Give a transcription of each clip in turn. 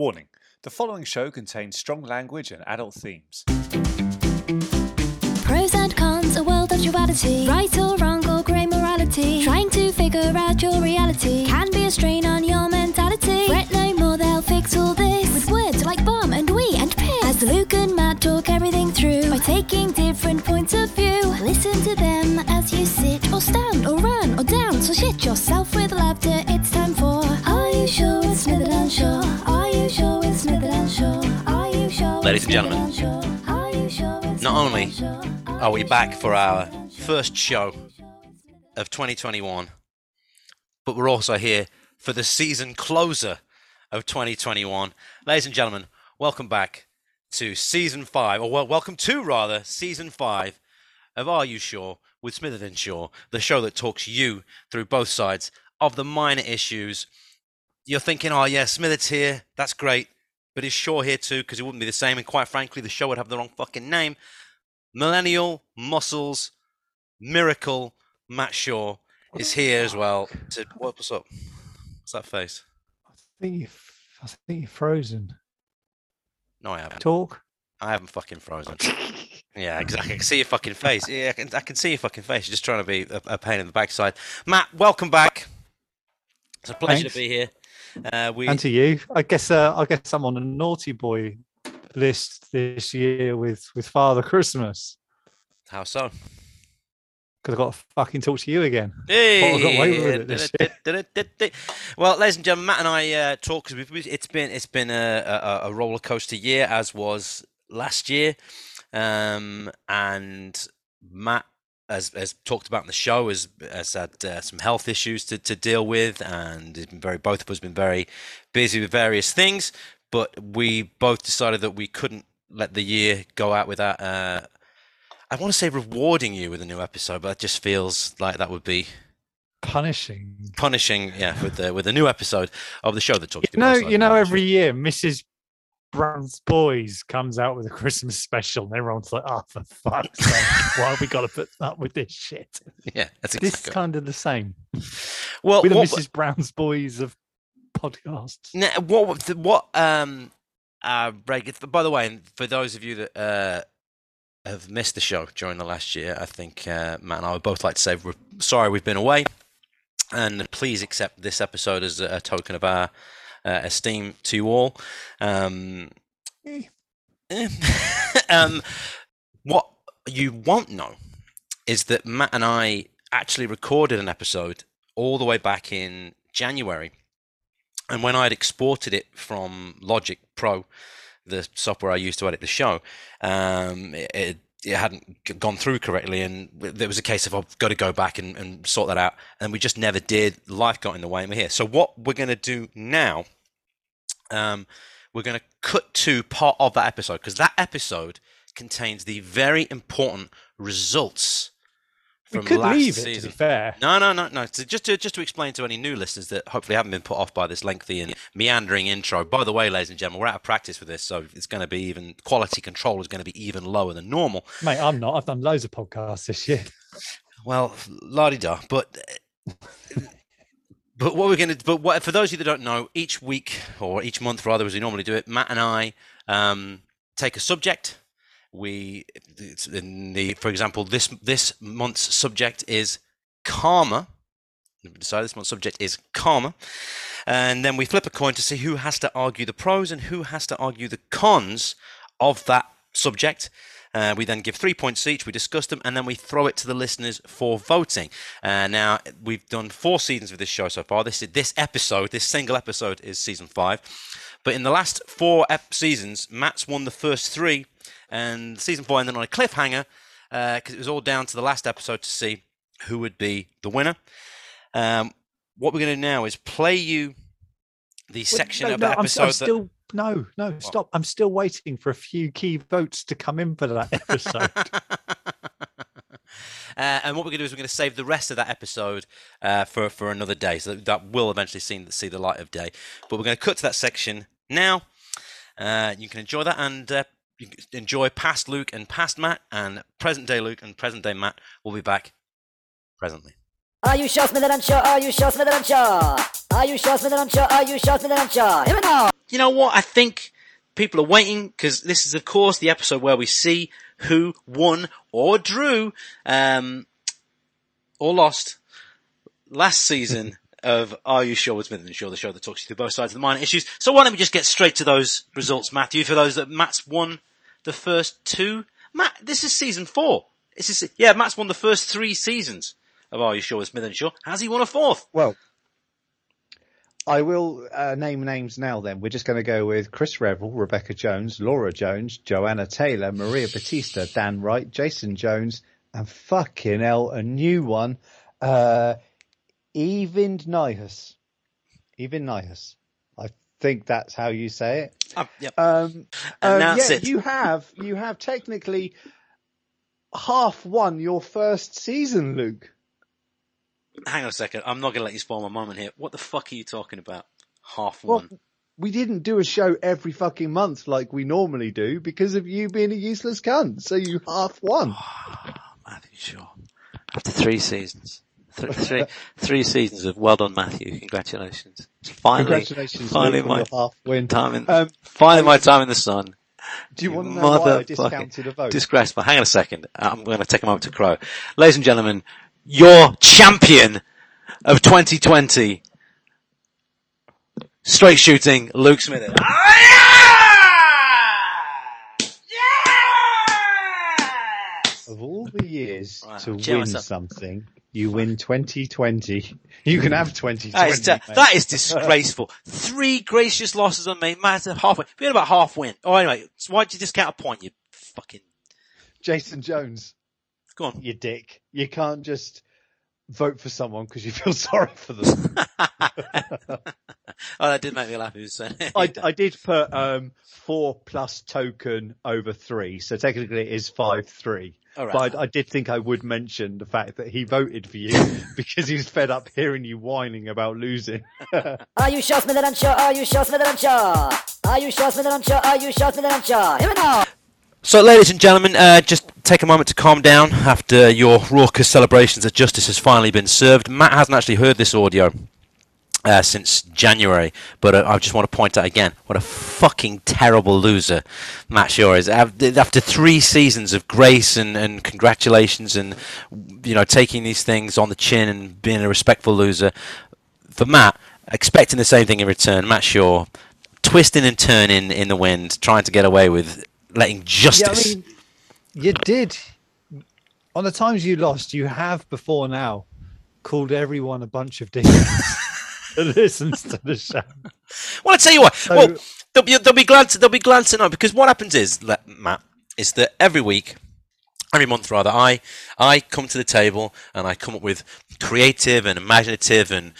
Warning the following show contains strong language and adult themes. Pros and cons, a world of duality. Right or wrong or grey morality. Trying to figure out your reality can be a strain on your mentality. Fret no more, they'll fix all this with words like bomb and we and piss. As Luke and Matt talk everything through by taking different points of view. Listen to them as you sit or stand or run or dance or shit yourself with laughter. And gentlemen, not only? Are we back for our first show of 2021? But we're also here for the season closer of 2021. Ladies and gentlemen, welcome back to season five, or well, welcome to rather season five of Are You Sure with Smith and Shaw, the show that talks you through both sides of the minor issues. You're thinking, oh yeah, Smithers here, that's great, but is Shaw here too? Because it wouldn't be the same, and quite frankly, the show would have the wrong fucking name. Millennial Muscles Miracle Matt Shaw is here as well. To what- what's up? What's that face? I think you, I think you're frozen. No, I haven't. Talk. I haven't fucking frozen. Yeah, exactly. I can see your fucking face. Yeah, I can, I can see your fucking face. You're just trying to be a, a pain in the backside. Matt, welcome back. It's a pleasure Thanks. to be here. Uh, we And to you, I guess. Uh, I guess I'm on a naughty boy list this year with with Father Christmas how so? because I've got to fucking talk to you again. Hey, I got away with it this well, ladies and gentlemen, Matt and I uh, talk because it's been it's been a, a, a roller coaster year, as was last year, um, and Matt. As, as talked about in the show, has, has had uh, some health issues to, to deal with, and has been very both of us been very busy with various things. But we both decided that we couldn't let the year go out without. Uh, I want to say rewarding you with a new episode, but that just feels like that would be Punishing. punishing, yeah, with the with a new episode of the show that talks. You know, you know, every year Mrs. Brown's Boys comes out with a Christmas special, and everyone's like, "Oh, for fuck's sake, why have we got to put up with this shit?" yeah, that's This is kind of the same. well, We're the what, Mrs. Brown's Boys of podcasts. now, what what um uh break? if- By the way, and for those of you that uh have missed the show during the last year, I think uh, Matt and I would both like to say we're sorry we've been away, and please accept this episode as a, a token of our uh, esteem to you all. Um, Eh. Eh. um, what you won't know is that Matt and I actually recorded an episode all the way back in January. And when I had exported it from Logic Pro, the software I used to edit the show, um, it, it, it hadn't gone through correctly. And there was a case of I've got to go back and, and sort that out. And we just never did. Life got in the way, and we're here. So, what we're going to do now um, we're going to cut to part of that episode because that episode contains the very important results We from could last leave it, season. to be fair. No, no, no, no. So just to just to explain to any new listeners that hopefully haven't been put off by this lengthy and meandering intro. By the way, ladies and gentlemen, we're out of practice with this, so it's going to be even quality control is going to be even lower than normal. Mate, I'm not. I've done loads of podcasts this year. Well, la da. But but what we're going to but what for those of you that don't know, each week or each month rather, as we normally do it, Matt and I um, take a subject. We it's in the for example this this month's subject is karma. decide this month's subject is karma, and then we flip a coin to see who has to argue the pros and who has to argue the cons of that subject. Uh, we then give three points each. We discuss them, and then we throw it to the listeners for voting. Uh, now we've done four seasons of this show so far. This is this episode, this single episode, is season five. But in the last four ep- seasons, Matt's won the first three, and season four ended on a cliffhanger because it was all down to the last episode to see who would be the winner. Um, what we're going to do now is play you the section no, of no, I'm, episode I'm that still no, no, stop. I'm still waiting for a few key votes to come in for that episode. Uh, and what we're going to do is we're going to save the rest of that episode uh, for for another day, so that, that will eventually see see the light of day. But we're going to cut to that section now. Uh, you can enjoy that and uh, enjoy past Luke and past Matt, and present day Luke and present day Matt will be back presently. Are you sure, Smith and Shaw? Are you sure, Smith and Shaw? Are you sure, Smith and Shaw? Are you sure, Smith and Shaw? Here we go. you know what? I think people are waiting because this is, of course, the episode where we see who won or drew, um, or lost last season of Are You Sure with Smith and Shaw, the show that talks you through both sides of the minor issues. So why don't we just get straight to those results, Matthew, for those that Matt's won the first two. Matt, this is season four. This is, yeah, Matt's won the first three seasons of Are You Sure with Smith and Shaw. Has he won a fourth? Well, I will uh, name names now then. We're just going to go with Chris Revel, Rebecca Jones, Laura Jones, Joanna Taylor, Maria Batista, Dan Wright, Jason Jones, and fucking hell, a new one, uh, Evind Nihus. Evind Nihus. Think that's how you say it. Oh, yep. Um, And um, yeah, it. you have, you have technically half won your first season, Luke. Hang on a second. I'm not going to let you spoil my moment here. What the fuck are you talking about? Half Well, one. we didn't do a show every fucking month like we normally do because of you being a useless cunt. So you half won. Matthew Shaw. After three seasons. Th- three, three seasons of well done, Matthew. Congratulations. Finally, Congratulations finally my half win. time in, Um, finally my time in the sun. do you want to know why I Motherfucking discounted a vote? Disgraceful. Hang on a second. I'm going to take a moment to crow. Ladies and gentlemen, your champion of 2020, straight shooting, Luke Smith. of all the years Right, to win myself. something, you win 2020. You can have 2020. That is, that is disgraceful. Three gracious losses on me, massive halfway. We had about half win. Oh, anyway, so why'd you discount a point, you fucking, Jason Jones, go on. you dick. You can't just vote for someone because you feel sorry for them. Oh, that did make me laugh. He was saying, I, I did put um, four plus token over three, so technically it is five three. All right. But I, I did think I would mention the fact that he voted for you because he was fed up hearing you whining about losing. Are you sure, Smith and Shaw? Are you sure, Smith and Shaw? Are you sure, Smith and Shaw? Are you sure, Smith and Shaw? Here we go. So, ladies and gentlemen, uh, just take a moment to calm down after your raucous celebrations that justice has finally been served. Matt hasn't actually heard this audio uh, since January, but uh, I just want to point out again what a fucking terrible loser Matt Shaw is. After three seasons of grace and, and congratulations and you know taking these things on the chin and being a respectful loser, for Matt, expecting the same thing in return, Matt Shaw twisting and turning in the wind, trying to get away with letting justice. Yeah, I mean, you did. On the times you lost, you have before now called everyone a bunch of dickheads that listens to the show. Well, I tell you what. well, they'll be they'll be glad to they'll be glad to know because what happens is, Matt, is that every week, every month rather, I I come to the table and I come up with creative and imaginative and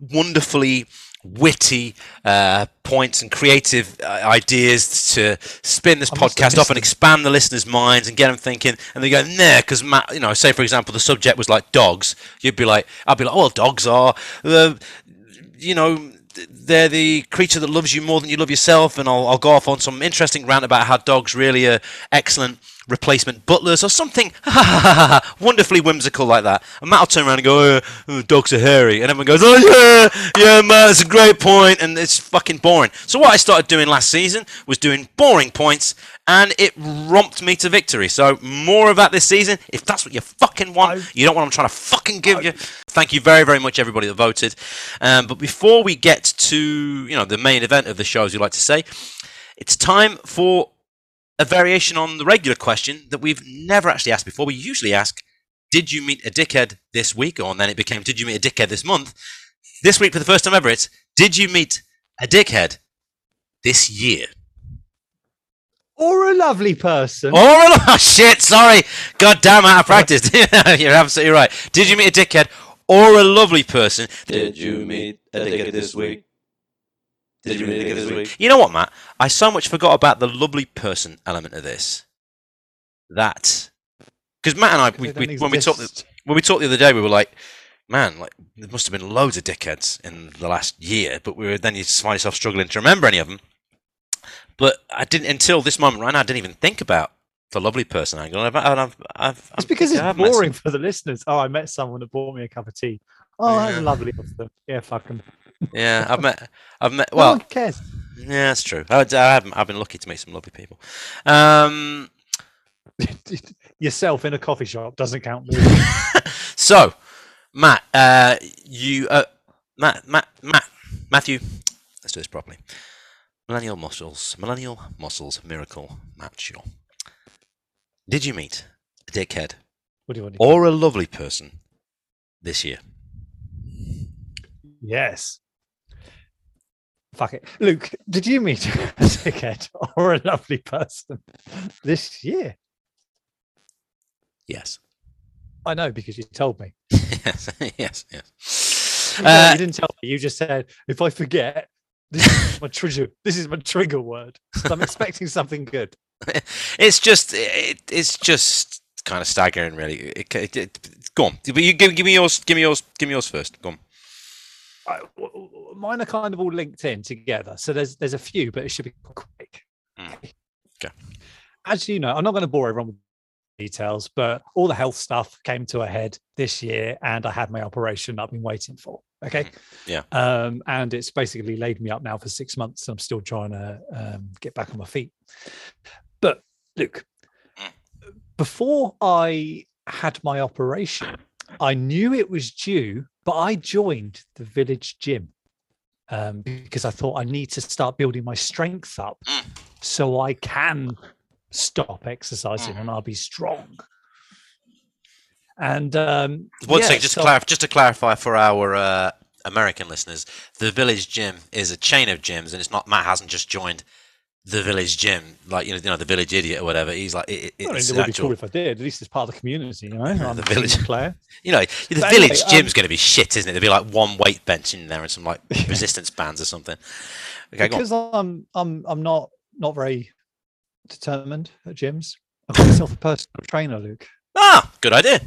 wonderfully witty uh, points and creative uh, ideas to spin this I must have podcast off and expand the listeners' minds and get them thinking. And they go, nah, because Matt, you know, say for example, the subject was like dogs. You'd be like, I'd be like, oh, well, dogs are the you know, they're the creature that loves you more than you love yourself, and I'll, I'll go off on some interesting rant about how dogs really are excellent replacement butlers or something wonderfully whimsical like that. And Matt will turn around and go, oh, oh, dogs are hairy. And everyone goes, oh yeah, yeah, Matt, that's a great point. And it's fucking boring. So what I started doing last season was doing boring points, and it romped me to victory. So more of that this season. If that's what you fucking want, you don't want I'm trying to fucking give you. Thank you very, very much, everybody that voted. Um, but before we get to you know the main event of the show, as you like to say, it's time for a variation on the regular question that we've never actually asked before. We usually ask, "Did you meet a dickhead this week?" Or and then it became, "Did you meet a dickhead this month?" This week, for the first time ever, it's, "Did you meet a dickhead this year?" Or a lovely person. Oh, oh shit! Sorry, god damn, out of practice. You're absolutely right. Did you meet a dickhead or a lovely person? Did you meet a dickhead this week? Did you meet a dickhead this week? You know what, Matt? I so much forgot about the lovely person element of this. That because Matt and I, we, we, when we talked when we talked the other day, we were like, man, like there must have been loads of dickheads in the last year, but we were then you find yourself struggling to remember any of them. But I didn't until this moment right now. I didn't even think about the lovely person angle. I've, I've, I've, I've, It's because I it's have met boring for the listeners. Oh, I met someone that bought me a cup of tea. Oh, Yeah. that's lovely of them. Yeah, fuck 'em. Yeah, I've met. I've met. No Well, one cares. Yeah, that's true. I, I haven't. I've been lucky to meet some lovely people. Um, Yourself in a coffee shop doesn't count. So, Matt, uh, you, uh, Matt, Matt, Matt, Matthew, let's do this properly. Millennial muscles, millennial muscles, miracle, Matt Shaw. Did you meet a dickhead what do you want? or a lovely person this year? Yes. Fuck it, Luke. Did you meet a dickhead or a lovely person this year? Yes. I know because you told me. yes, yes, yes. No, Uh, you didn't tell me. You just said if I forget, this is my trigger. This is my trigger word. So I'm expecting something good. it's just, it, it's just kind of staggering, really. It, it, it, go on, but you give, give me yours. Give me yours. Give me yours first. Go on. I- w- w- Mine are kind of all linked in together. So there's there's a few, but it should be quick. Mm. Okay. As you know, I'm not going to bore everyone with details, but all the health stuff came to a head this year, and I had my operation I've been waiting for. Okay. Yeah. Um, and it's basically laid me up now for six months. And I'm still trying to um, get back on my feet. But Luke, before I had my operation, I knew it was due, but I joined the village gym um, because I thought I need to start building my strength up Mm. so I can stop exercising and I'll be strong. And um, One yeah, second, just so- to clarify, just to clarify for our uh, American listeners, the Village Gym is a chain of gyms, and it's not Matt hasn't just joined the Village Gym, like you know, you know, the Village Idiot or whatever. He's like, it, it, I mean, it's it would be cool if I did. At least it's part of the community, you know. I'm the village. player. you know, the But Village anyway, Gym's um, going to be shit, isn't it? There'll be like one weight bench in there and some like resistance bands or something. Okay, because I'm I'm I'm not not very determined at gyms. I've got myself a personal trainer, Luke. Ah, good idea.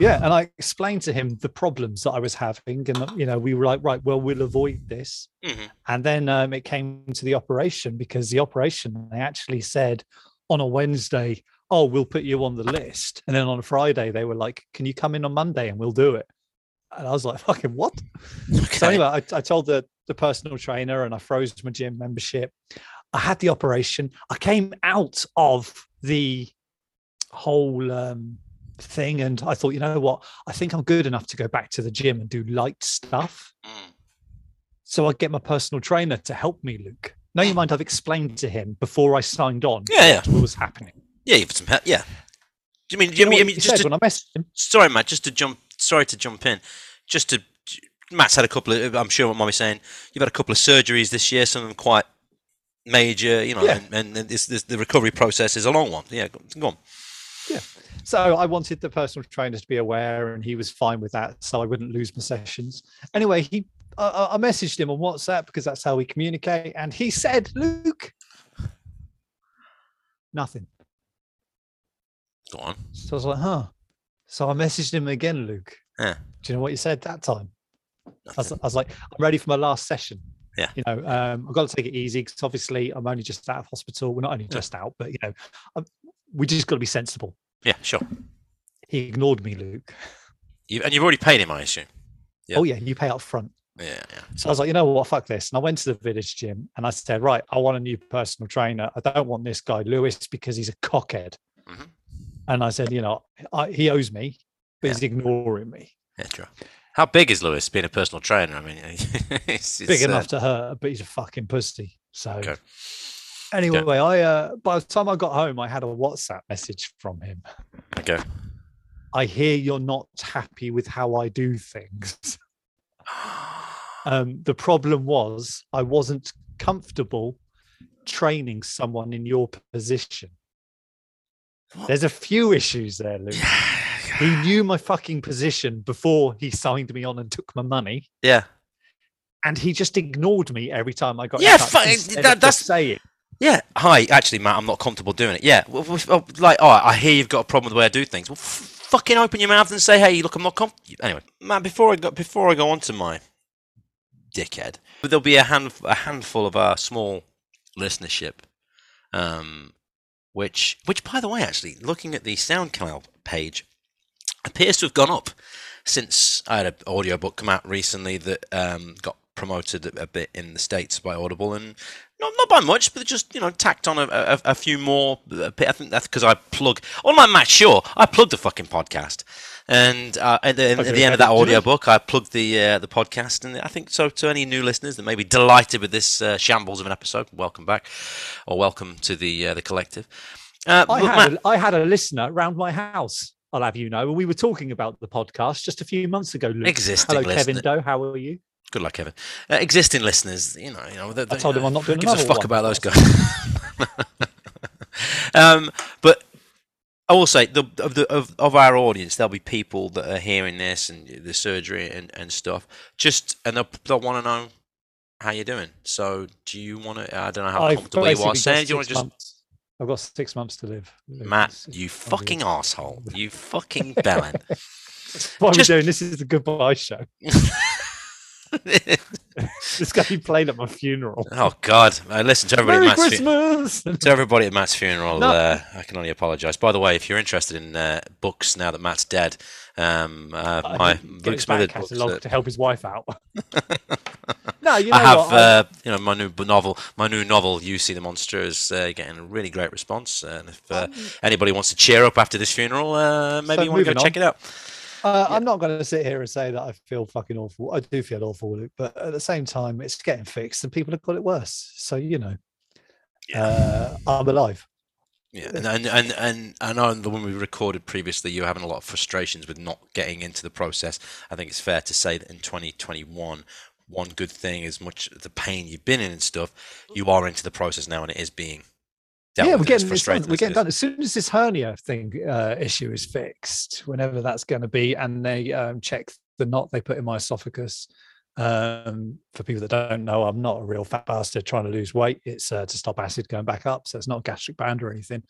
Yeah, and I explained to him the problems that I was having, and you know, we were like, right, well, we'll avoid this. Mhm. And then um, it came to the operation because the operation they actually said on a Wednesday, oh, we'll put you on the list, and then on a Friday they were like, can you come in on Monday and we'll do it? And I was like, fucking what? So anyway, I, I told the the personal trainer and I froze my gym membership. I had the operation. I came out of the whole um, thing, and I thought, you know what? I think I'm good enough to go back to the gym and do light stuff. Mm. So I get my personal trainer to help me, Luke. Now you mind I've explained to him before I signed on Yeah, yeah. what was happening. Yeah, you've some help. Yeah. Do you mean? Do You you know mean, I mean just to, when I messaged him? sorry, Matt, just to jump. Sorry to jump in. Just to, Matt's had a couple of. I'm sure what Mommy's saying. You've had a couple of surgeries this year. Some of them quite major. You know, Yeah. and, and this, this, the recovery process is a long one. Yeah, go, go on. So I wanted the personal trainer to be aware, and he was fine with that, so I wouldn't lose my sessions. Anyway, he I- I, messaged him on WhatsApp because that's how we communicate, and he said, "Luke, nothing." Go on. So I was like, "Huh." So I messaged him again, Luke. Yeah. Do you know what you said that time? I was, I was like, "I'm ready for my last session." Yeah. You know, um, I've got to take it easy because obviously I'm only just out of hospital. We're not only just out, but you know, I'm, we just got to be sensible. Yeah, sure. He ignored me, Luke. You, and you've already paid him, I assume. Yeah. Oh yeah, you pay up front. Yeah, yeah. So I was like, you know what, fuck this. And I went to the village gym and I said, right, I want a new personal trainer. I don't want this guy, Lewis, because he's a cockhead. Mhm. And I said, you know, I, he owes me, but he's ignoring me. Yeah, true. How big is Lewis being a personal trainer? I mean, it's, Big uh, enough to hurt, but he's a fucking pussy. So Okay. Anyway, I uh, by the time I got home, I had a WhatsApp message from him. Okay. I hear you're not happy with how I do things. Um, the problem was I wasn't comfortable training someone in your position. There's a few issues there, Luke. He knew my fucking position before he signed me on and took my money, Yeah. and he just ignored me every time I got. Yeah, fine, that- that's- saying. Yeah. Hi, actually, Matt, I'm not comfortable doing it. Yeah. Well, like, oh, I hear you've got a problem with the way I do things. Well, f- fucking open your mouth and say, hey, look, I'm not comfortable. Anyway, Matt, before I go, before I go on to my dickhead, there'll be a hand, a handful of our small listenership, um, which, which, by the way, actually, looking at the SoundCloud page, appears to have gone up since I had an audiobook come out recently that um, got promoted a bit in the states by Audible, and Not, not by much, but just you know, tacked on a, a, a few more. I think that's because I plug. on my Matt Sure, I plugged the fucking podcast, and uh, at the, at the end of that audio book, I plugged the uh, the podcast, and I think so. To any new listeners that may be delighted with this uh, shambles of an episode, welcome back, or welcome to the uh, the collective. Uh, I had, Matt- a, I had a listener round my house. I'll have you know, and we were talking about the podcast just a few months ago. Luke. Existing Hello, Kevin. Doe. How are you? Good luck, Kevin. Uh, existing listeners, you know, you know. They, I told him I'm not doing gives a fuck one. about those guys? um, but I will say, the, of the of, of our audience, there'll be people that are hearing this and the surgery and, and stuff. Just and they'll, they'll want to know how you're doing. So, do you want to? I don't know how I've comfortable you are saying. Do you want to just, months- I've got six months to live. Matt? You fucking asshole! You fucking bellend. That's why just- we're doing this is the goodbye show. It's going to be played at my funeral. oh God! Uh, listen to everybody. Merry at Matt's fu- Christmas! to everybody at Matt's funeral, No. uh, I can only apologise. By the way, if you're interested in uh, books now that Matt's dead, um, uh, I my didn't get Luke his back Smithers books. catalogue uh, to help his wife out. no, you know I have, what? I- uh, you know, my new novel. My new novel, "You See the Monster," is uh, getting a really great response. And if uh, anybody wants to cheer up after this funeral, uh, maybe So you want to go moving check it out. Uh, I'm not going to sit here and say that I feel fucking awful. I do feel awful, Luke, but at the same time, it's getting fixed and people have got it worse. So, you know, uh, I'm alive. Yeah, and and and, and I know that when we recorded previously, you were having a lot of frustrations with not getting into the process. I think it's fair to say that in 2021, one good thing, as much the pain you've been in and stuff, you are into the process now, and it is being. Yeah, we're getting, done. we're getting done. As soon as this hernia thing uh, issue is fixed, whenever that's going to be, and they um, check the knot they put in my esophagus. Um, for people that don't know, I'm not a real fat bastard trying to lose weight. It's uh, to stop acid going back up. So it's not a gastric band or anything,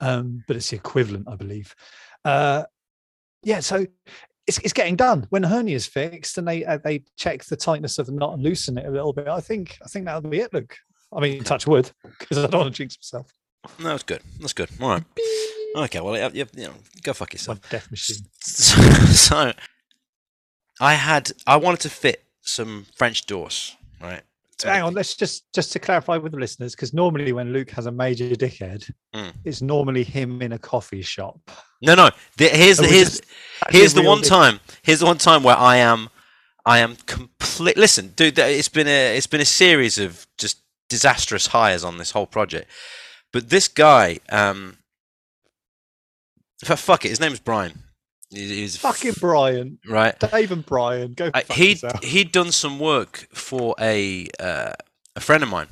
um, but it's the equivalent, I believe. Uh, yeah, so it's, it's getting done. When the hernia is fixed and they uh, they check the tightness of the knot and loosen it a little bit, I think I think that'll be it. Look, I mean, touch wood because I don't want to jinx myself. No, that's good. That's good. All right. Okay. Well, you, you, know, go fuck yourself. My death machine. So, so, I had I wanted to fit some French doors, right? to Hang on, let's just just to clarify with the listeners, because normally when Luke has a major dickhead, Mm. it's normally him in a coffee shop. No, no. The, here's the here's just here's the one dick- time. Here's the one time where I am, I am complete. Listen, dude, it's been a it's been a series of just disastrous hires on this whole project. But this guy, um, fuck it, his name name's Brian. He's Fucking Brian, right. Dave and Brian, go. Uh, he he'd done some work for a uh, a friend of mine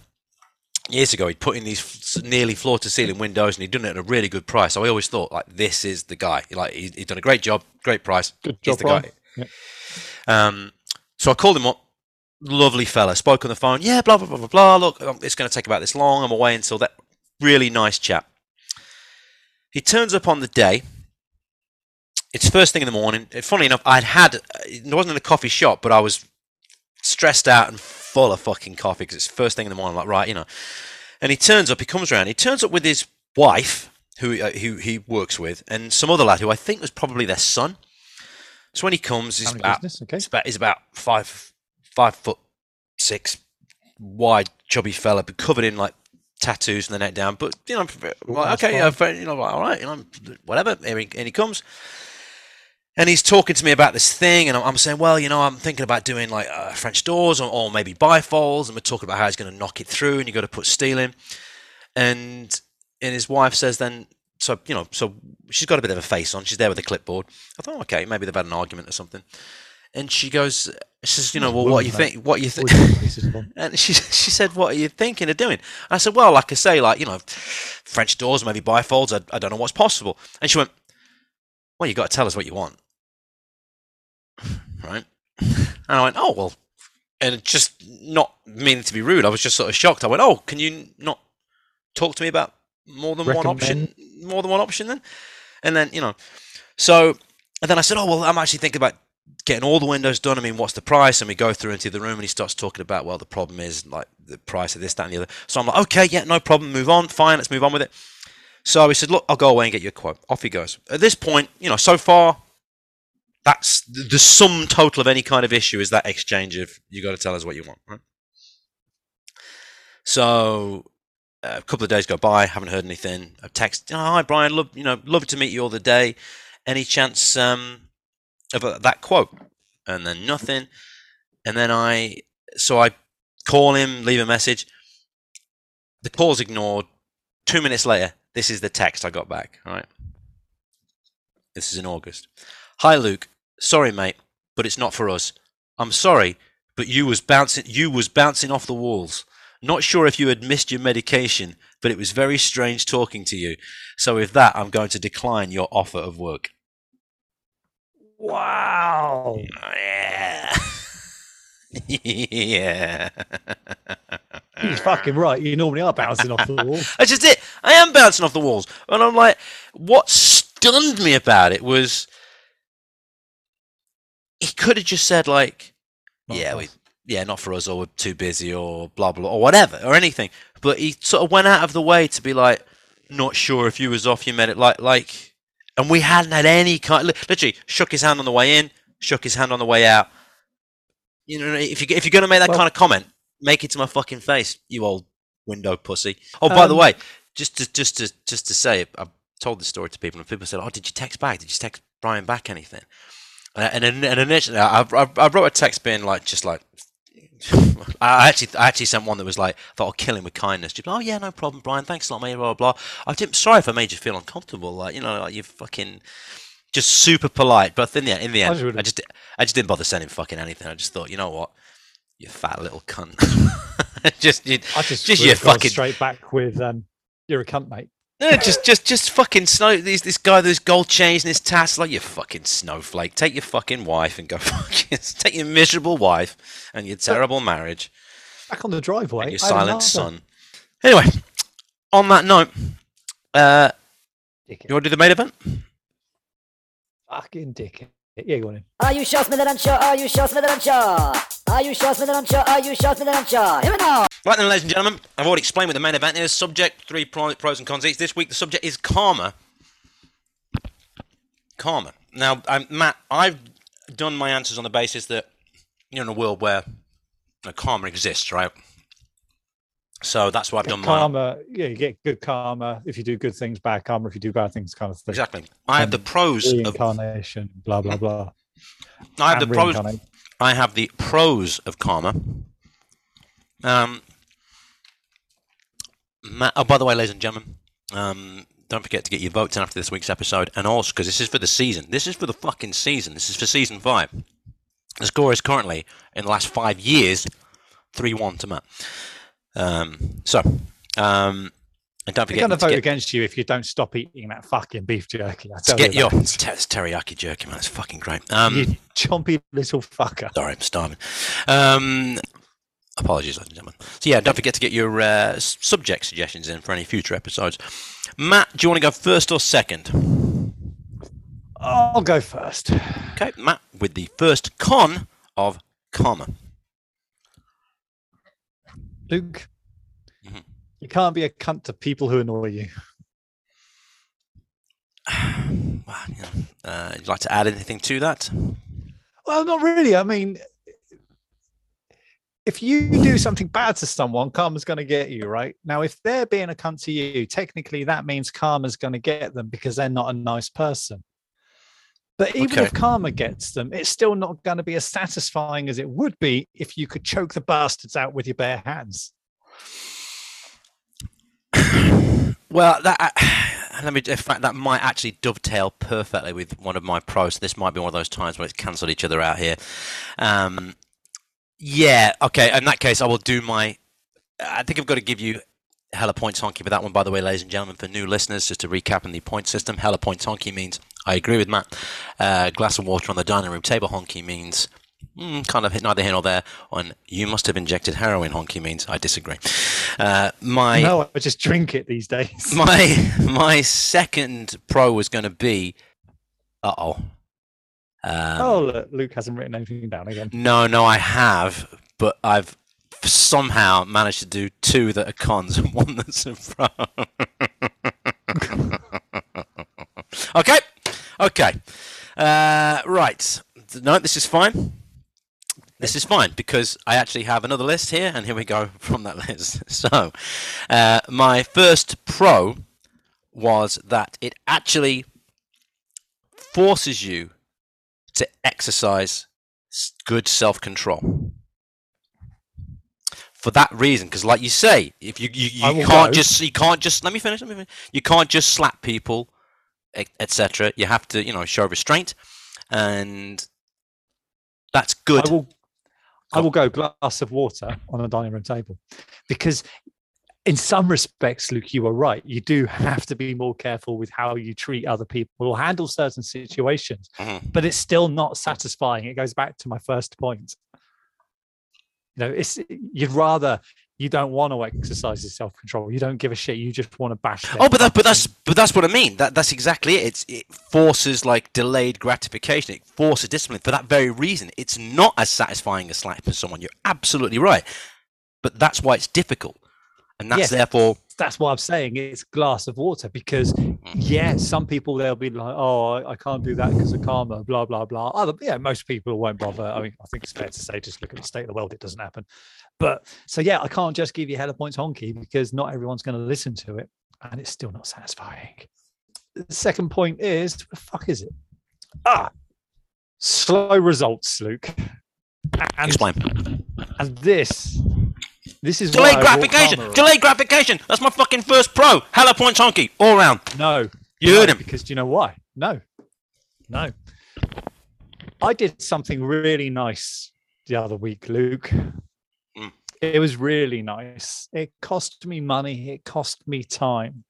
years ago. He'd put in these f- nearly floor to ceiling windows, and he'd done it at a really good price. So I always thought like this is the guy. Like he, he'd done a great job, great price. Good He's job, the Brian. guy. Yeah. Um, so I called him up. Lovely fella. Spoke on the phone. Yeah, blah blah blah blah blah. Look, um, it's going to take about this long. I'm away until that. Really nice chap. He turns up on the day. It's first thing in the morning. Uh, Funny enough, I'd had. It wasn't in a coffee shop, but I was stressed out and full of fucking coffee because it's first thing in the morning. I'm like, right, you know. And he turns up. He comes around. He turns up with his wife, who uh, who he works with, and some other lad who I think was probably their son. So when he comes, he's about okay. He's about he's about five five foot six, wide, chubby fella, but covered in like tattoos from the neck down. But you know, well, okay, yeah, fair- you know, all right, you know, whatever. Here he, and he comes, and he's talking to me about this thing, and I'm, I'm saying, well, you know, I'm thinking about doing like uh, French doors or, or maybe bifolds, and we're talking about how he's going to knock it through, and you got to put steel in, and and his wife says then. So you know, so she's got a bit of a face on. She's there with a clipboard. I thought, okay, maybe they've had an argument or something. And she goes, she says, you know, well, what do you think? What you think? Always got faces on. And she she said, "What are you thinking of doing?" I said, "Well, like I say, like you know, French doors, maybe bifolds. I, I don't know what's possible." And she went, "Well, you got to tell us what you want, right?" And I went, "Oh well," and just not meaning to be rude, I was just sort of shocked. I went, "Oh, can you not talk to me about more than one option? More than one option, then?" And then you know, so and then I said, "Oh well, I'm actually thinking about." Getting all the windows done. I mean, what's the price? And we go through into the room, and he starts talking about, well, the problem is like the price of this, that, and the other. So I'm like, okay, yeah, no problem. Move on. Fine, let's move on with it. So he said, look, I'll go away and get you a quote. Off he goes. At this point, you know, so far, that's the sum total of any kind of issue is that exchange of you got to tell us what you want, right? So uh, a couple of days go by, haven't heard anything. I text, oh, hi Brian, love you know, love to meet you all the day. Any chance um, of uh, that quote? And then nothing. And then I, so I call him, leave a message. The call's ignored. Two minutes later, this is the text I got back. All right. This is in August. Hi Luke, sorry mate, but it's not for us. I'm sorry, but you was bouncing you was bouncing off the walls. Not sure if you had missed your medication, but it was very strange talking to you. So with that, I'm going to decline your offer of work. Wow. Yeah. yeah. He's fucking right. You normally are bouncing off the wall. That's just it. I am bouncing off the walls. And I'm like, what stunned me about it was he could have just said like, Not yeah, we, yeah, not for us, or we're too busy, or blah blah, or whatever, or anything. But he sort of went out of the way to be like, not sure if you was off your it. like like, and we hadn't had any kind. Literally, shook his hand on the way in, shook his hand on the way out. You know, if you if you're gonna make that Well- kind of comment, make it to my fucking face, you old window pussy. Oh, by the Um, way, just to just to just to say, I've told this story to people, and people said, "Oh, did you text back? Did you text Brian back anything?" And and, and initially, I, I, I wrote a text being like, just like, I actually I actually sent one that was like, I "Thought I'll kill him with kindness." Just, oh yeah, no problem, Brian. Thanks a lot, mate. Blah blah. blah. I didn't. Sorry if I made you feel uncomfortable. Like you know, like you fucking. Just super polite, but in the end, in the I end, just I just I just didn't bother sending fucking anything. I just thought, you know what, you fat little cunt. just you, I just, just you fucking straight back with um, "You're a cunt, mate." No, just, just, just fucking snow. This, this guy, with his gold chains and his tats, like you fucking snowflake. Take your fucking wife and go fucking. Take your miserable wife and your terrible marriage Back on the driveway. and your silent son. Anyway, on that note, uh, dickhead. you want to do the main event? Fucking dickhead. Yeah, go on in. Are you sure, Smith and Unsure? Are you sure, Smith and Unsure? Are you sure, Smith and Unsure? Are you sure, Smith and Unsure? Here we go. Right then, ladies and gentlemen, I've already explained what the main event is. Subject, three pros and cons each. This week, the subject is karma. Karma. Now, um, Matt, I've done my answers on the basis that you're in a world where you know, karma exists, right? So that's why I've done mine. karma. Yeah, you get good karma if you do good things, bad karma if you do bad things, kind of thing. Exactly. I have the pros of. Reincarnation, blah blah blah. I have the pros. I have the pros of karma. Um, Ma- oh, by the way, ladies and gentlemen, um, don't forget to get your votes in after this week's episode, and also because this is for the season. This is for the fucking season. This is for season five. The score is currently in the last five years, three-one to Matt. Um, so, um, and don't They're forget going to vote get, against you if you don't stop eating that fucking beef jerky. I tell get you your it's teriyaki jerky, man. It's fucking great. Um, you chompy little fucker. Sorry, I'm starving. Um, apologies, ladies and gentlemen. So yeah, don't forget to get your uh, subject suggestions in for any future episodes. Matt, do you want to go first or second? I'll go first. Okay, Matt, with the first con of karma. Luke, Mhm. you can't be a cunt to people who annoy you. Wow, you know, uh, would you like to add anything to that? Well, not really. I mean, if you do something bad to someone, karma's going to get you, right? Now, if they're being a cunt to you, technically that means karma's going to get them because they're not a nice person. But even Okay. if karma gets them, it's still not going to be as satisfying as it would be if you could choke the bastards out with your bare hands. Well, that let me. In fact, that might actually dovetail perfectly with one of my pros. This might be one of those times where it's cancelled each other out here. Um, yeah. Okay. In that case, I will do my. I think I've got to give you hella points honky for that one. By the way, ladies and gentlemen, for new listeners, just to recap on the point system, hella points honky means I agree with Matt. Uh, glass of water on the dining room table honky means. Mm, kind of neither here nor there. On you must have injected heroin. Honky means I disagree. Uh, my no, I just drink it these days. my my second pro was going to be uh oh um, oh, look, Luke hasn't written anything down again. no no i have but i've somehow managed to do two that are cons and one that's a pro okay okay uh, right no this is fine this is fine because I actually have another list here, and here we go from that list. So, uh, my first pro was that it actually forces you to exercise good self control. For that reason, because like you say, if you you, you can't go. just you can't just let me finish. Let me finish. You can't just slap people, etc. You have to you know show restraint, and that's good. I will, I Go. will go glass of water on a dining room table because, in some respects, Luke, you are right. You do have to be more careful with how you treat other people or handle certain situations, Mhm. but it's still not satisfying. It goes back to my first point. You know, it's you'd rather you don't want to exercise your self control. You don't give a shit. You just want to bash. their Oh, but that, but that's but that's what I mean. That that's exactly it. It's it forces like delayed gratification. It forces discipline for that very reason. It's not as satisfying as slapping someone. You're absolutely right. But that's why it's difficult, and that's Yes. therefore that's why I'm saying it's glass of water because yeah, some people they'll be like, oh, I, can't do that because of karma, blah blah blah. Other yeah, most people won't bother. I mean, I think it's fair to say just look at the state of the world, it doesn't happen. But so yeah, I can't just give you hella points honky because not everyone's going to listen to it, and it's still not satisfying. The second point is, what the fuck is it? Ah, slow results, Luke. And, explain. and this, this is Delayed gratification. Delayed gratification. That's my fucking first pro. Hella points honky all round. No. You no, heard him. Because do you know why? No. No. I did something really nice the other week, Luke. Mm. It was really nice. It cost me money, it cost me time.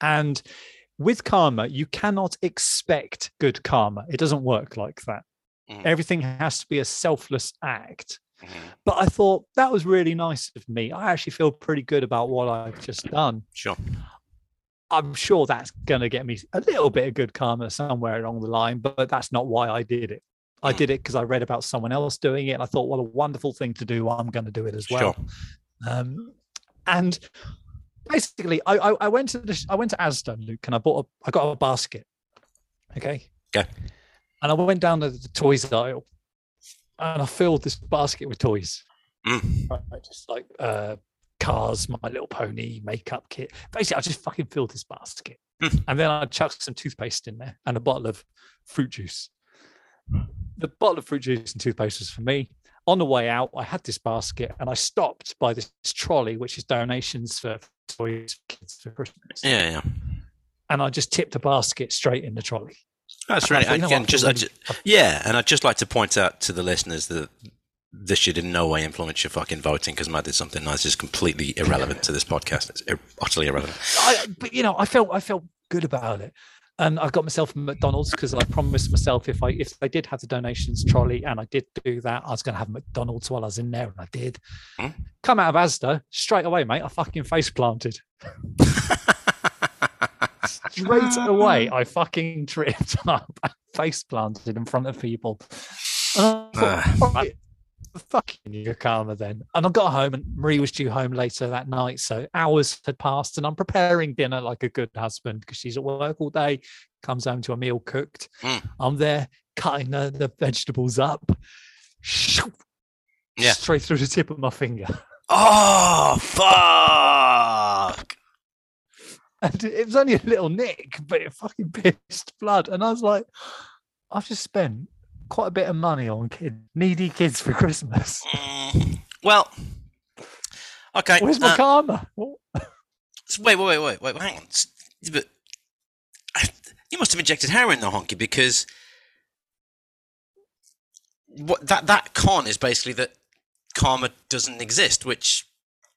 And with karma, you cannot expect good karma. It doesn't work like that. Mhm. Everything has to be a selfless act. Mhm. But I thought that was really nice of me. I actually feel pretty good about what I've just done. Sure. I'm sure that's going to get me a little bit of good karma somewhere along the line, but that's not why I did it. I Mm. did it because I read about someone else doing it, and I thought, what a wonderful thing to do. I'm going to do it as well. Sure. Um, and basically, I, I, I went to the, I went to Asda, Luke, and I bought a, I got a basket. Okay. Okay. And I went down to the toys aisle, and I filled this basket with toys Mm. right? Just like uh, cars, My Little Pony, makeup kit. Basically, I just fucking filled this basket, Hmm. and then I chucked some toothpaste in there and a bottle of fruit juice. The bottle of fruit juice and toothpaste was for me. On the way out, I had this basket, and I stopped by this trolley, which is donations for toys for kids for Christmas. Yeah, yeah. And I just tipped the basket straight in the trolley. That's I really thought, you know again I just, feel I really- ju- yeah, and I'd just like to point out to the listeners that this should in no way influence your fucking voting because Matt did something nice is completely irrelevant to this podcast. It's ir- utterly irrelevant. I, but you know, I felt I felt good about it, and I got myself a McDonald's because I promised myself if I if I did have the donations trolley and I did do that, I was going to have McDonald's while I was in there, and I did. Hmm. Come out of Asda straight away, mate. I fucking face planted straight away. I fucking tripped up, and face planted in front of people. And I thought. "All right, fucking your karma then. And I got home and Marie was due home later that night. So hours had passed and I'm preparing dinner like a good husband because she's at work all day, comes home to a meal cooked. Mm. I'm there cutting the, the vegetables up. Yeah. Straight through the tip of my finger. Oh fuck! And it was only a little nick, but it fucking pissed blood. And I was like, I've just spent quite a bit of money on kid needy kids for Christmas. Mm, well, okay. Where's my uh, karma? wait, wait, wait, wait, wait. Hang on. But you must have injected heroin, though, Honky, because what that that con is basically that karma doesn't exist, which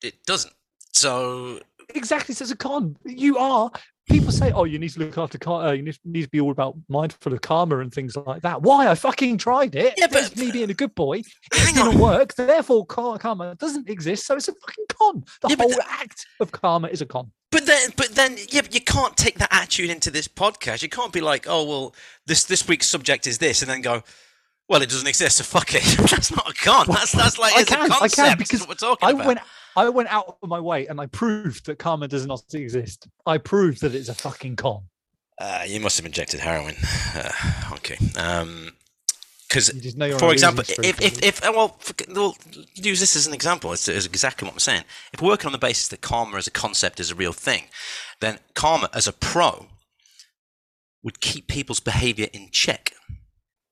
it doesn't. So exactly so it's a con. You are people say oh you need to look after karma uh, you need, to be all about mindful of karma and things like that. Why? I fucking tried it. Yeah, but- It's me being a good boy. It didn't on. work therefore kar- karma doesn't exist so it's a fucking con. The Yeah, whole the- act of karma is a con. But then, but then, yeah, but you can't take that attitude into this podcast. You can't be like, oh well, this this week's subject is this, and then go, well, it doesn't exist, so fuck it. that's not a con. That's that's like I it's can, a I concept. can because what we're talking I about. went I went out of my way and I proved that karma does not exist. I proved that it's a fucking con. Uh, you must have injected heroin. Uh, okay. Um, because You just know you're on for example, if, if, if uh, well, f- well, use this as an example. It's, it's exactly what I'm saying. If we're working on the basis that karma as a concept is a real thing, then karma as a pro would keep people's behavior in check.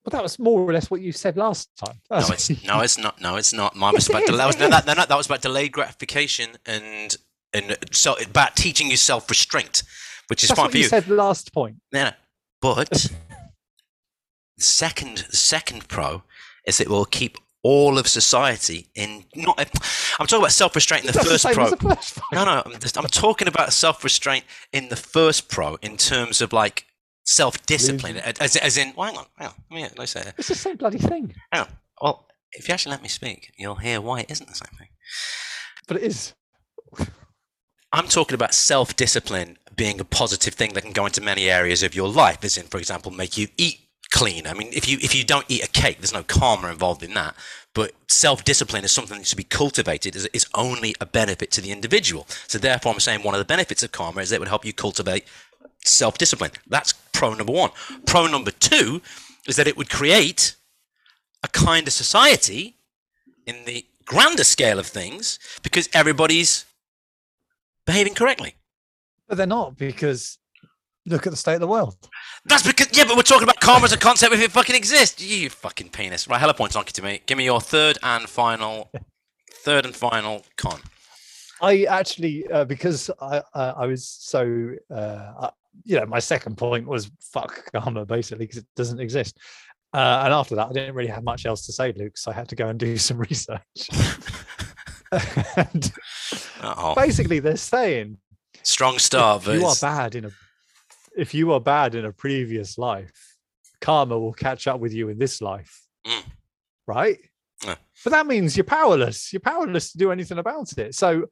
But that was more or less what you said last time. No, it's no, it's not. No, it's not. Mine was about it del- that was no, that, no, that was about delayed gratification and and so about teaching you self restraint, which is That's fine what for you, you. said last point. No, no. But the second the second pro is it will keep all of society in not I'm talking about self restraint in the That's the first same pro. the first. No, no, I'm, just, I'm talking about self restraint in the first pro in terms of like self discipline, as, as in, well, hang on, hang on, let me, let me say it. It's the same bloody thing. Hang on. Well, if you actually let me speak, you'll hear why it isn't the same thing. But it is. I'm talking about self discipline being a positive thing that can go into many areas of your life, as in, for example, make you eat clean. I mean, if you if you don't eat a cake, there's no karma involved in that. But self discipline is something that should be cultivated. is is only a benefit to the individual. So therefore, I'm saying one of the benefits of karma is that it would help you cultivate self discipline. That's pro number one. Pro number two is that it would create a kind of society in the grander scale of things because everybody's behaving correctly. But they're not because look at the state of the world. That's because yeah, but we're talking about karma as a concept if it fucking exists. You fucking penis. Right, hella points honky to me. Give me your third and final, third and final con. I actually, uh, because I, uh, I was so, uh, you know, my second point was fuck karma basically because it doesn't exist. Uh, and after that, I didn't really have much else to say, Luke. So I had to go and do some research. and Oh, basically, they're saying strong star. if you are bad in a, if you are bad in a previous life, karma will catch up with you in this life, Mm. right? Yeah. But that means you're powerless. You're powerless to do anything about it. So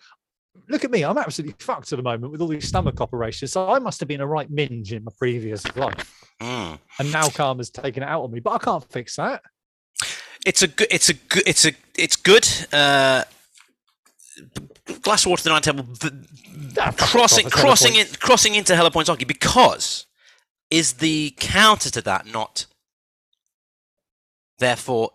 look at me. I'm absolutely fucked at the moment with all these stomach operations. So I must have been a right minge in my previous life. Mm. And now karma's taken it out on me. But I can't fix that. It's a good. It's a good. It's a. It's good. Uh, glass of water the nine table. crossing crossing points. in, crossing into hella points honky because is the counter to that not therefore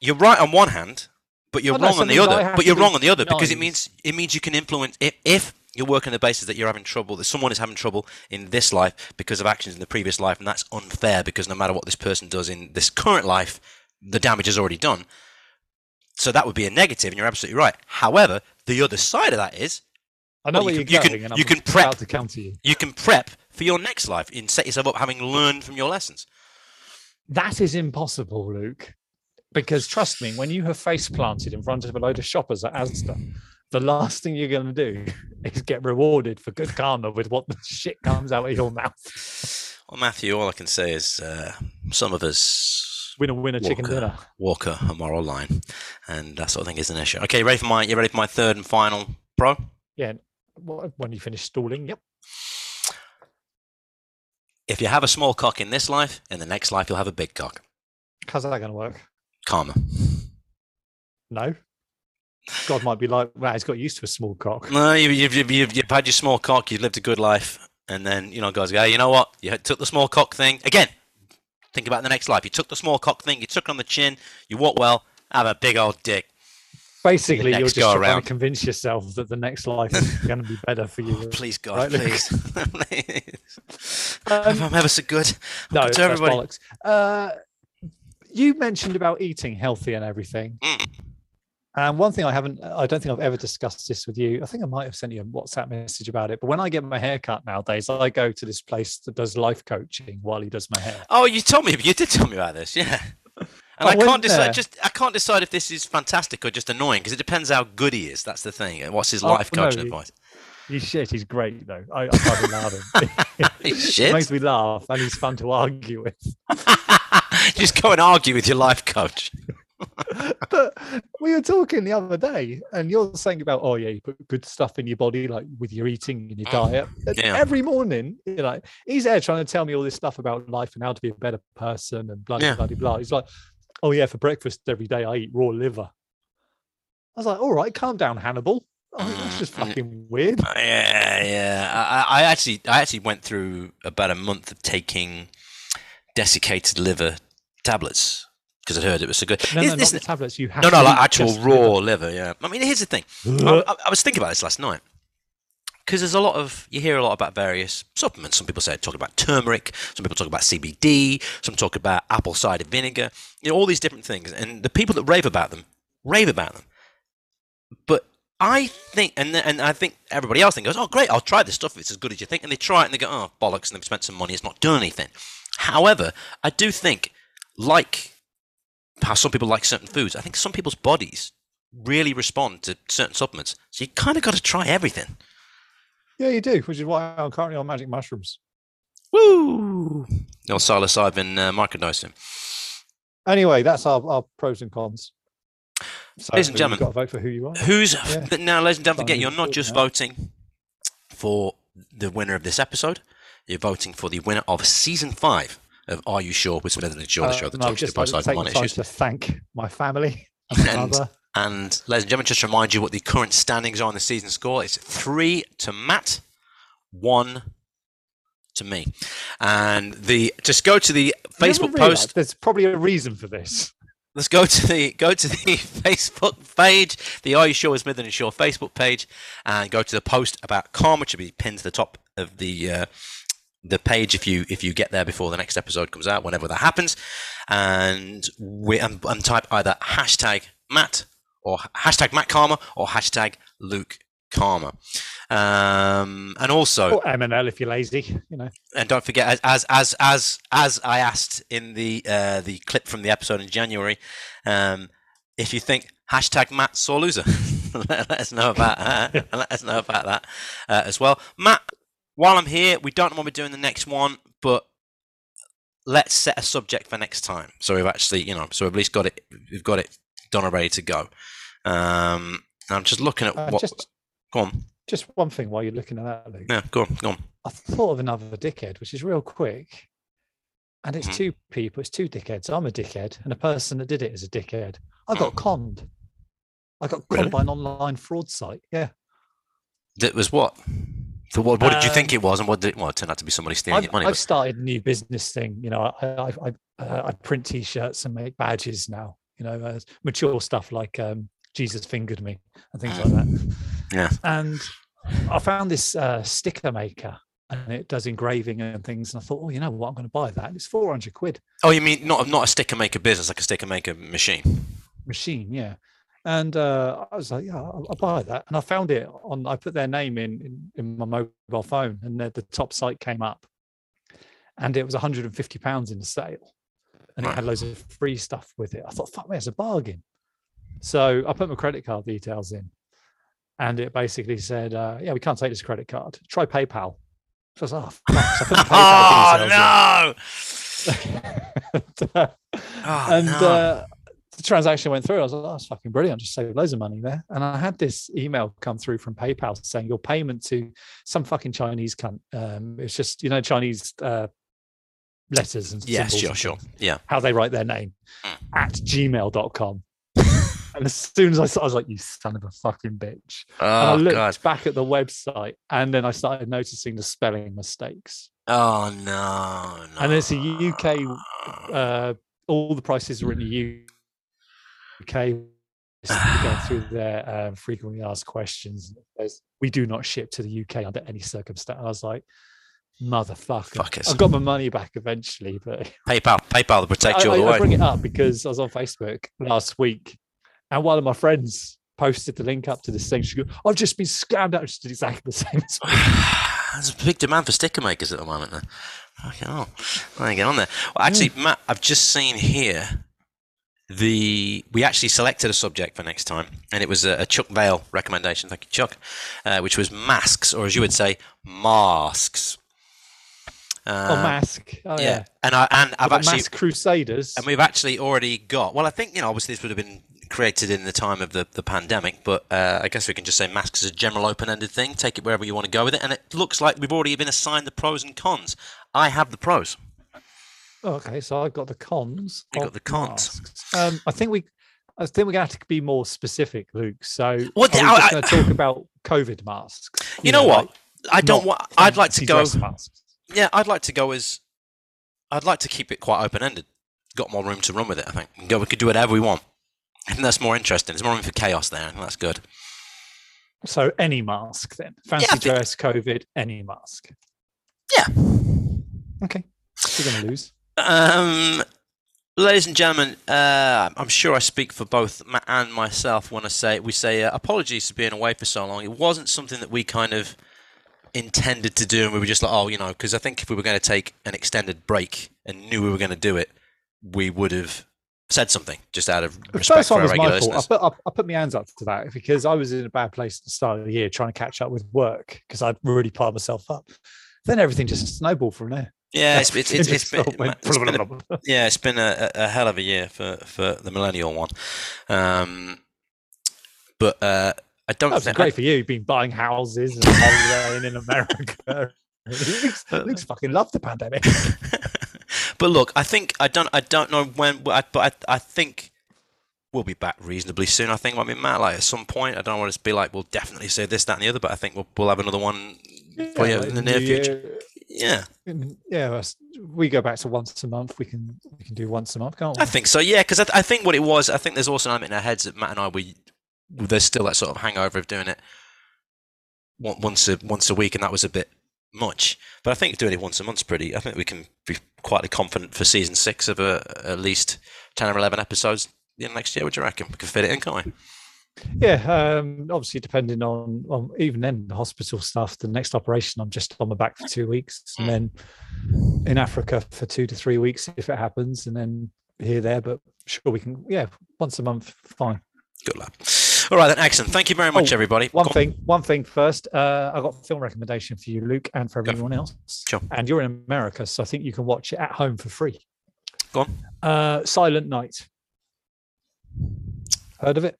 you're right on one hand but you're wrong on the other but you're wrong on the other because it means it means you can influence if, if you're working on the basis that you're having trouble that someone is having trouble in this life because of actions in the previous life and that's unfair because no matter what this person does in this current life the damage is already done so that would be a negative and you're absolutely right however the other side of that is I know Well, where you you're can- going, you can- you can prep. to counter you. you can prep for your next life and set yourself up having learned from your lessons. That is impossible, Luke. Because trust me, when you have face planted in front of a load of shoppers at Asda, the last thing you're going to do is get rewarded for good karma with what the shit comes out of your mouth. Well, Matthew, all I can say is uh, some of us Winner, winner, chicken Walker. dinner. walk a, a moral line, and that sort of thing is an issue. Okay, ready for my? You ready for my third and final pro? Yeah. When you finish stalling, yep. If you have a small cock in this life, in the next life you'll have a big cock. How's that going to work? Karma. No. God might be like, well, he's got used to a small cock. No, you, you've, you've, you've, you've had your small cock, you've lived a good life, and then you know, guys go, hey, you know what? You took the small cock thing again. Think about the next life. You took the small cock thing, you took it on the chin, you walk well, have a big old dick. Basically, you're just trying around. to convince yourself that the next life is going to be better for you. Please, God, Right, please. please. Um, I'm ever so good. No, Good to everybody. bollocks. Uh, you mentioned about eating healthy and everything. Mm. And one thing I haven't, I don't think I've ever discussed this with you. I think I might have sent you a WhatsApp message about it. But when I get my hair cut nowadays, I go to this place that does life coaching while he does my hair. Oh, you told me. You did tell me about this. Yeah. And I I, can't decide. there. Just I can't decide if this is fantastic or just annoying because it depends how good he is. That's the thing. What's his Oh, life no, coaching he- advice? He's shit. He's great though. I, I love him. He's He makes me laugh, and he's fun to argue with. just go and argue with your life coach. but we were talking the other day, and you're saying about, oh yeah, you put good stuff in your body, like with your eating and your diet. And Yeah. Every morning, you know, he's there trying to tell me all this stuff about life and how to be a better person and blah Yeah. blah blah. He's like, oh yeah, for breakfast every day I eat raw liver. I was like, all right, calm down, Hannibal. Oh, that's just Mm, mm. fucking weird. Uh, Yeah, yeah. I I actually, I actually went through about a month of taking desiccated liver tablets because I heard it was so good. No, Is no, not the tablets. You have no, no, like actual raw liver. liver. Yeah. I mean, here's the thing. I, uh. I- I was thinking about this last night because there's a lot of you hear a lot about various supplements. Some people say talk about turmeric. Some people talk about CBD. Some talk about apple cider vinegar. You know, all these different things, and the people that rave about them rave about them. But I think, and and I think everybody else then goes, "Oh, great! I'll try this stuff if it's as good as you think." And they try it and they go, "Oh, bollocks!" And they've spent some money. It's not done anything. However, I do think, like how some people like certain foods, I think some people's bodies really respond to certain supplements. So you kind of got to try everything. Yeah, you do, which is why I'm currently on magic mushrooms. Woo! No psilocybin uh, microdosing. Anyway, that's our, our pros and cons. So Ladies and you've gentlemen, got to vote for who you are. Who's Yeah. but now, ladies and don't forget, you're not just voting for the winner of this episode. You're voting for the winner of season five of Are You Sure with Smith and Shaw, the show that talks to both to sides of take one the time issues. to thank my family and And-. And ladies and gentlemen, just to remind you what the current standings are on the season score. It's three to Matt, one to me. And the just go to the Facebook post. There's probably a reason for this. Let's go to the go to the Facebook page, the Are You Sure with Smith and Shaw Facebook page, and go to the post about calm, which will be pinned to the top of the uh, the page if you if you get there before the next episode comes out, whenever that happens, and we and, and type either hashtag Matt or hashtag Matt Karma or hashtag Luke Karma, um, and also Or MNL if you're lazy, you know. and don't forget, as as as as, as I asked in the uh, the clip from the episode in January, um, if you think hashtag Matt sore loser, let, let us know about uh, let us know about that uh, as well. Matt, while I'm here, we don't know when we're doing the next one, but let's set a subject for next time. So we've actually, you know, so we've at least got it, we've got it done and ready to go. Um, I'm just looking at Uh, what. just Go on, just one thing while you're looking at that, Luke. yeah, go on, go on. I thought of another dickhead, which is real quick. And it's Mhm. two people, it's two dickheads. I'm a dickhead, and the person that did it is a dickhead. I got conned. I got Really? conned by an online fraud site. Yeah. That was what? So what, what did you think Um, it was, and what did it, well, it turned out to be somebody stealing I've, your money? I've started a new business thing. You know, I I, I, uh, I print T-shirts and make badges now. You know, uh, mature stuff like um, Jesus fingered me and things like that. Yeah. And I found this uh, sticker maker, and it does engraving and things. And I thought, oh, you know what? I'm going to buy that. It's 400 quid Oh, you mean not not a sticker maker business, like a sticker maker machine? machine, yeah. And uh, I was like, yeah, I'll, I'll buy that. And I found it on. I put their name in in, in my mobile phone, and the, the top site came up, and it was 150 pounds in the sale, and it had loads of free stuff with it. I thought, fuck me, it's a bargain. So I put my credit card details in, and it basically said, uh, yeah, we can't take this credit card. Try PayPal. So I was like, oh, fuck. So I put PayPal Oh no! and Oh, and no. uh, the transaction went through. I was like, oh, that's fucking brilliant. I just saved loads of money there. And I had this email come through from PayPal saying your payment to some fucking Chinese cunt. Um, it's just, you know, Chinese uh, letters and yes, sure, sure. Yeah. how they write their name Mm. at gmail.com. and as soon as I saw, I was like, you son of a fucking bitch. and I Oh looked god. back at the website and then I started noticing the spelling mistakes. Oh no, no. And it's a UK uh, all the prices are in the UK. We're going through their um, frequently asked questions. We do not ship to the UK under any circumstance. I was like, motherfucker. Fuckers. I got my money back eventually, but PayPal, PayPal to protect you I, all the I- I bring it up because I was on Facebook last week and one of my friends posted the link up to this thing. She goes, I've just been scammed out. She did exactly the same as. There's a big demand for sticker makers at the moment. Then. Okay, oh, I get on there. Well, actually, Matt, I've just seen here the we actually selected a subject for next time, and it was a, a Chuck Vale recommendation. Thank you, Chuck. Uh, which was masks, or as you would say, masks. Uh, oh, mask. Oh, yeah. yeah. and I and I've actually Mask Crusaders. and we've actually already got. Well, I think you know, obviously this would have been created in the time of the, the pandemic, but uh, I guess we can just say masks is a general open-ended thing. Take it wherever you want to go with it, and it looks like we've already been assigned the pros and cons. I have the pros. Oh, okay, so I've got the cons. You got the cons. Um, I think we, I think we're going to have to be more specific, Luke. So, What are the- we just going to talk about COVID masks? You, know, what? like I don't want. I'd like to go. masks. Yeah, I'd like to go as. I'd like to keep it quite open-ended. got more room to run with it. I think we, go, we could do whatever we want. I think that's more interesting. There's more room for chaos there. I think that's good. So any mask then. Fancy I think- dress, COVID, any mask. Yeah. Okay. You're gonna lose. Um, ladies and gentlemen, uh, I'm sure I speak for both Matt and myself when I say we say uh, apologies for being away for so long. It wasn't something that we kind of intended to do, and we were just like, oh, you know, because I think if we were going to take an extended break and knew we were going to do it, we would have said something just out of The respect first for one our was my fault. I put, I, I put my hands up to that because I was in a bad place at the start of the year trying to catch up with work because I'd really piled myself up. Then everything just snowballed from there. Yeah, it's, it's, it's, it's been, it's been a yeah, it's been a, a hell of a year for, for the millennial one. Um, but uh, I don't That's think great for you, been buying houses and holidaying in America. Luke's, Luke's fucking loved the pandemic. but look, I think I don't I don't know when, but I, but I, I think we'll be back reasonably soon. I think I mean Matt, like at some point, I don't know what it's be like we'll definitely say this, that, and the other, but I think we'll we'll have another one for you in the near New future. Yeah, yeah, we go back to once a month. We can we can do once a month, can't we? I think so. Yeah, because I, th- I think what it was, I think there's also an element in our heads that Matt and I we there's still that sort of hangover of doing it once a once a week, and that was a bit much. But I think doing it once a month's pretty. I think we can be quietly confident for season six of a, at least ten or eleven episodes in next year. Would you reckon? We can fit it in, can't we? Yeah, um, obviously depending on, on even then the hospital stuff. The next operation, I'm just on my back for two weeks, and then in Africa for two to three weeks if it happens, and then here there. But sure, we can. Yeah, once a month, fine. Good luck. All right then, excellent. Thank you very much, Oh, everybody. One Go on. thing, one thing first. Uh, I got a film recommendation for you, Luke, and for for everyone else. Sure. And you're in America, so I think you can watch it at home for free. Go on. Uh, Silent Night. Heard of it?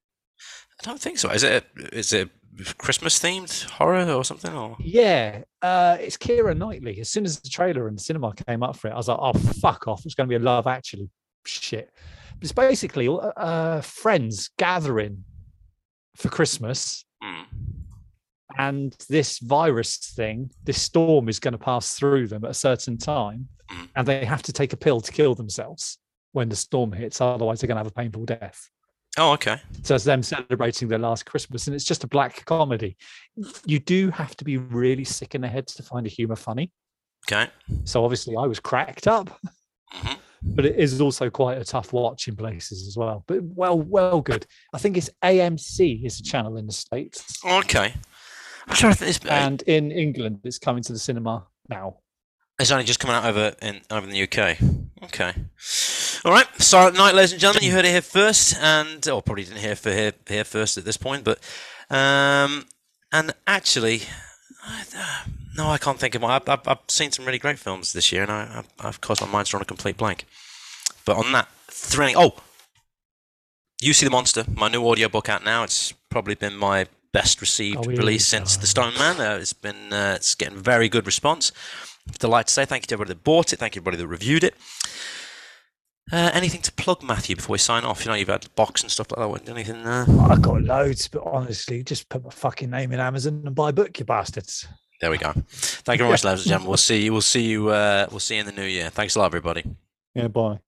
I don't think so. Is it is it Christmas themed horror or something? Or Yeah, uh, it's Keira Knightley. As soon as the trailer in the cinema came up for it, I was like, "Oh fuck off!" It's going to be a Love Actually shit. But it's basically uh, uh, friends gathering for Christmas, Hmm. and this virus thing, this storm is going to pass through them at a certain time, Mm. and they have to take a pill to kill themselves when the storm hits. Otherwise, they're going to have a painful death. Oh, okay. So it's them celebrating their last Christmas, and it's just a black comedy. You do have to be really sick in the head to find a humor funny. Okay. So obviously, I was cracked up, Mhm. but it is also quite a tough watch in places as well. But well, well, good. I think it's AMC is a channel in the states, Okay. I'm think. It's, and in England, it's coming to the cinema now. it's only just coming out over in over in the UK. Okay. All right. Silent Night, ladies and gentlemen. You heard it here first, and or probably didn't hear for here here first at this point, but um, and actually, I, uh, no, I can't think of one. I've, I've, I've seen some really great films this year, and I, I've, I've caused my mind's drawn a complete blank. But on that thrilling, oh, you see the monster, my new audiobook out now. It's probably been my best received Oh, release since The Stone Man. Uh, it's been uh, it's getting very good response. Delighted to say thank you to everybody that bought it, thank you to everybody that reviewed it. Uh, anything to plug, Matthew, before we sign off? You know, you've had box and stuff like that. what- Anything? Uh... I got loads, but honestly, just put my fucking name in Amazon and buy a book, you bastards. There we go. Thank you very much, ladies and gentlemen. We'll see you. We'll see you. Uh, we'll see you in the new year. Thanks a lot, everybody. Yeah, bye.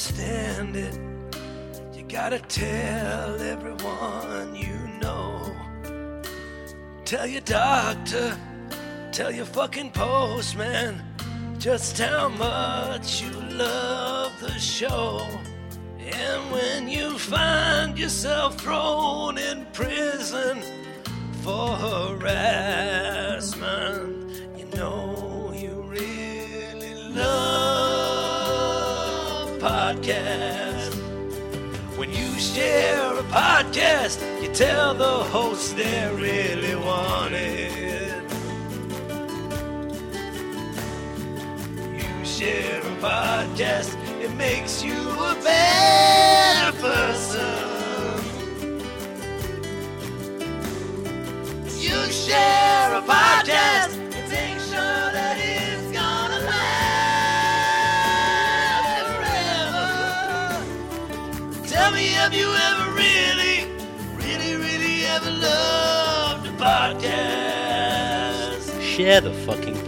Understand it. You gotta tell everyone you know. Tell your doctor, tell your fucking postman just how much you love the show. And when you find yourself thrown in prison for harassment, podcast. When you share a podcast, you tell the host they really want it. You share a podcast, it makes you a better person. Share the fucking.